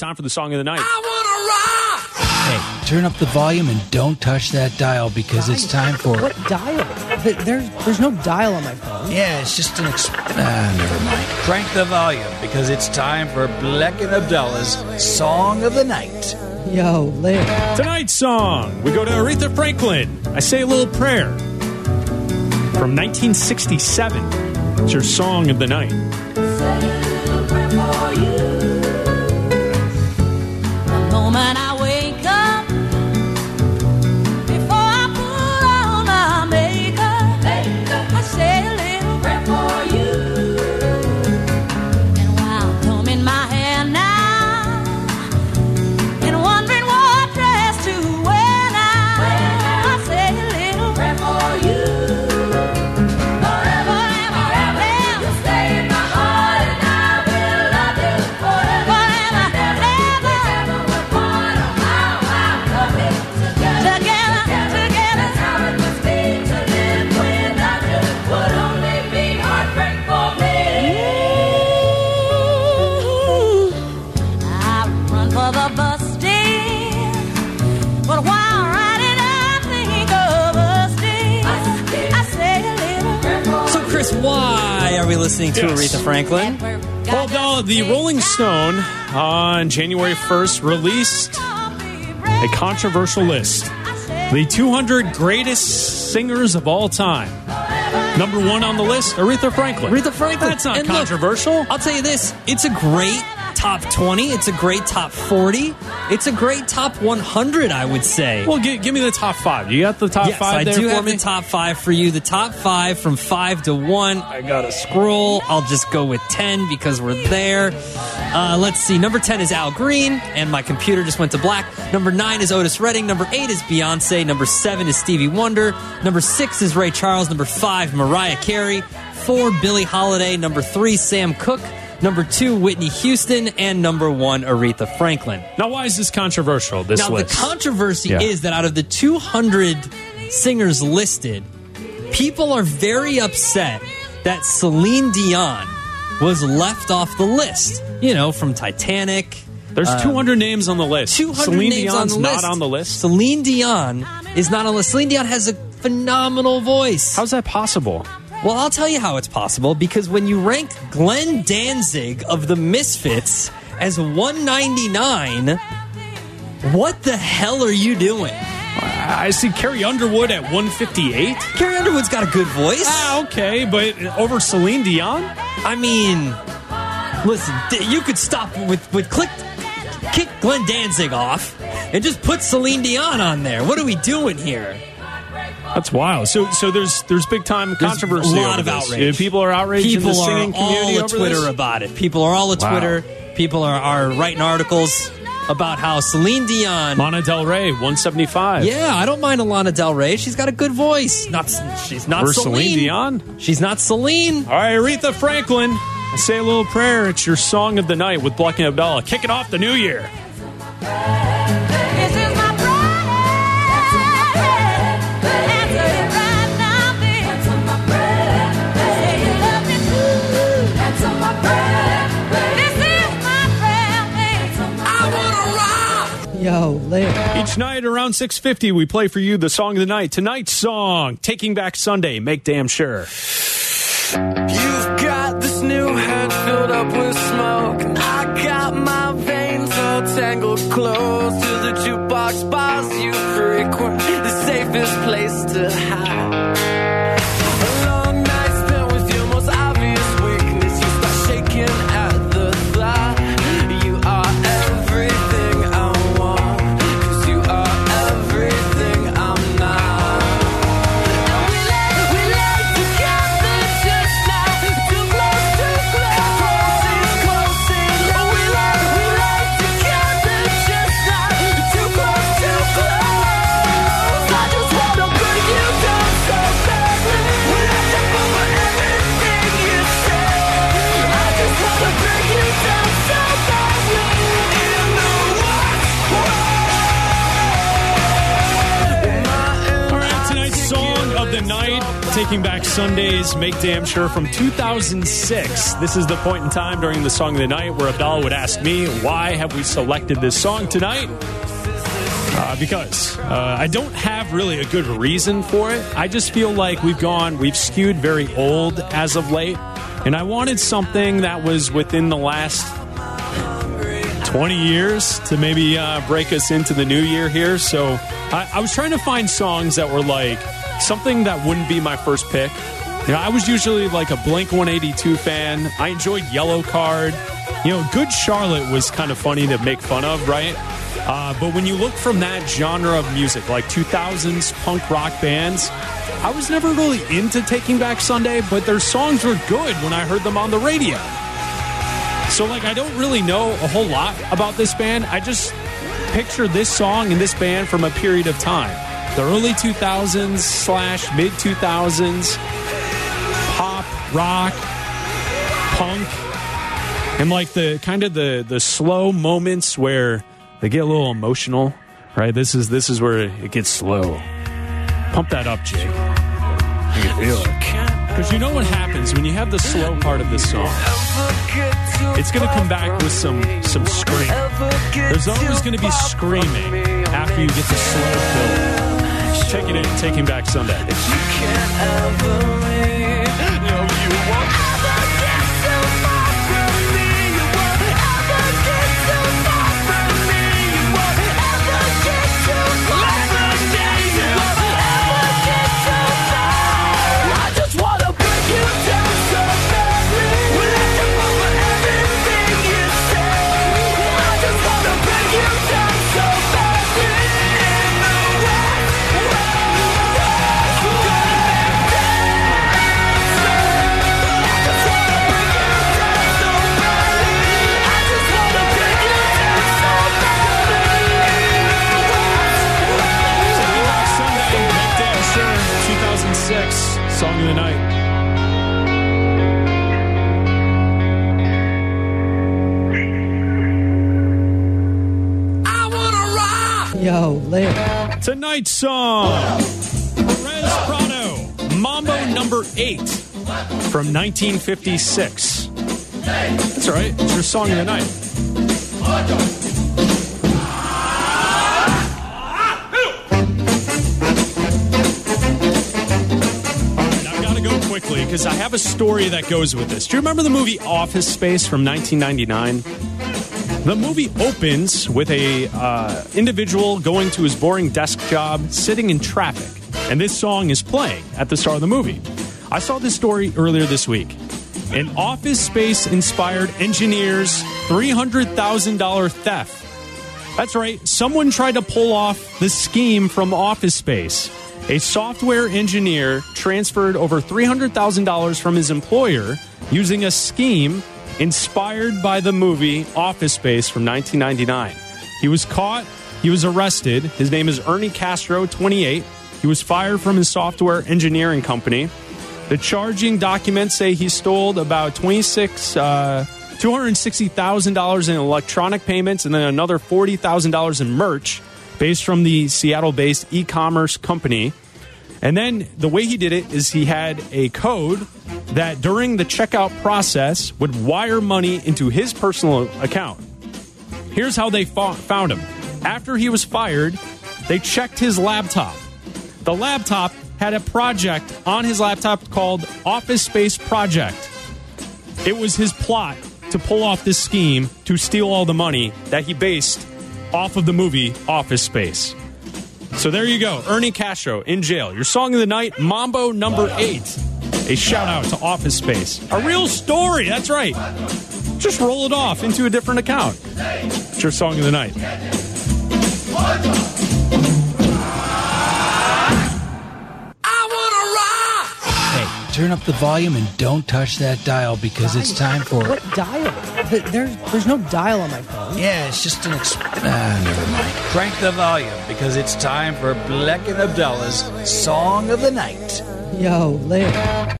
time for the song of the night. I wanna rock! Hey, turn up the volume and don't touch that dial because it's time for. What dial? Th- There's there's no dial on my phone. Yeah, it's just an. Exp- ah, never mind. Crank the volume because it's time for Black and Abdallah's Song of the Night. Yo, Liv. Tonight's song, we go to Aretha Franklin. I say a little prayer from 1967. It's your song of the night. Moment I listening to Yes. Aretha Franklin? Well, the, the Rolling Stone on January 1st released a controversial list. The 200 greatest singers of all time. Number one on the list, Aretha Franklin. Aretha Franklin. That's not And look, controversial. I'll tell you this: it's a great top twenty. It's a great top forty. It's a great top one hundred. I would say. well, gi- give me the top five. You got the top yes, five I do have me? the top five for you. The top five from five to one. I gotta scroll. I'll just go with ten because we're there. Uh, let's see. Number ten is Al Green, and my computer just went to black. Number nine is Otis Redding. Number eight is Beyonce. Number seven is Stevie Wonder. Number six is Ray Charles. Number five, Mariah Carey. Four, Billie Holiday. Number three, Sam Cooke. Number two, Whitney Houston, and number one, Aretha Franklin. Now, why is this controversial, this Now, list? the controversy Yeah. is that out of the 200 singers listed, people are very upset that Celine Dion was left off the list. You know, from Titanic. There's um, 200 names on the list. 200 Celine names Dion's on the not on the list. Celine Dion is not on the list. Celine Dion has a phenomenal voice. How's that possible? Well, I'll tell you how it's possible because when you rank Glenn Danzig of the Misfits as 199, what the hell are you doing? I see Carrie Underwood at 158. Carrie Underwood's got a good voice. Ah, okay, but over Celine Dion? I mean, listen, you could stop with with click kick Glenn Danzig off and just put Celine Dion on there. What are we doing here? That's wild. So, so there's there's big time There's controversy. a lot of this. outrage. People are outraged People are community all at Twitter this? about it. People are all at Wow. Twitter. People are, are writing articles about how Celine Dion. Lana Del Rey, 175. yeah, I don't mind Alana Del Rey. She's got a good voice. Not she's not Over Celine. Celine Dion? She's not Celine. All right, Aretha Franklin. I say a little prayer. It's your song of the night with Black and Abdallah. Kicking off the new year. Each night around 6.50, we play for you the song of the night. Tonight's song, Taking Back Sunday. Make damn sure. You've got this new head filled up with smoke. I got my veins all tangled close Taking Back Sundays, Make Damn Sure from 2006. This is the point in time during the song of the night where Abdallah would ask me, why have we selected this song tonight? Uh, because uh, I don't have really a good reason for it. I just feel like we've gone, we've skewed very old as of late. And I wanted something that was within the last 20 years to maybe uh, break us into the new year here. So I, I was trying to find songs that were like something that wouldn't be my first pick. You know, I was usually like a Blink 182 fan. I enjoyed Yellowcard. You know, Good Charlotte was kind of funny to make fun of, right? Uh, but when you look from that genre of music, like 2000s punk rock bands, I was never really into Taking Back Sunday, but their songs were good when I heard them on the radio. So, like, I don't really know a whole lot about this band. I just picture this song and this band from a period of time the early 2000s slash mid 2000s, pop, rock, punk, and like the kind of the the slow moments where they get a little emotional. Right, this is this is where it gets slow. Pump that up, Jake. You can feel it. Because you know what happens when you have the slow part of this song. It's going to come back with some some scream. There's always going to be screaming after you get the slow build. Take it in, taking back Sunday. Yo, Larry. Tonight's song Perez Prado, Mambo number eight from 1956. That's all right. It's your song of the night. Go because I have a story that goes with this. Do you remember the movie Office Space from 1999? The movie opens with a uh, individual going to his boring desk job, sitting in traffic, and this song is playing at the start of the movie. I saw this story earlier this week. An Office Space inspired engineer's $300,000 theft. That's right, someone tried to pull off the scheme from Office Space. A software engineer transferred over $300,000 from his employer using a scheme inspired by the movie Office Space from 1999. He was caught, he was arrested. His name is Ernie Castro, 28. He was fired from his software engineering company. The charging documents say he stole about 26 uh, $260,000 in electronic payments and then another $40,000 in merch based from the Seattle based e commerce company. And then the way he did it is he had a code that during the checkout process would wire money into his personal account. Here's how they fo- found him. After he was fired, they checked his laptop. The laptop had a project on his laptop called Office Space Project. It was his plot to pull off this scheme to steal all the money that he based off of the movie Office Space. So there you go. Ernie Castro in jail. Your song of the night, Mambo number eight. A shout out to Office Space. A real story. That's right. Just roll it off into a different account. It's your song of the night. Hey, turn up the volume and don't touch that dial because it's time for. What dial? Th- There's there's no dial on my phone. Yeah, it's just an. Exp- ah, never mind. Crank the volume because it's time for Bleck and Abdullah's Song of the Night. Yo, Larry.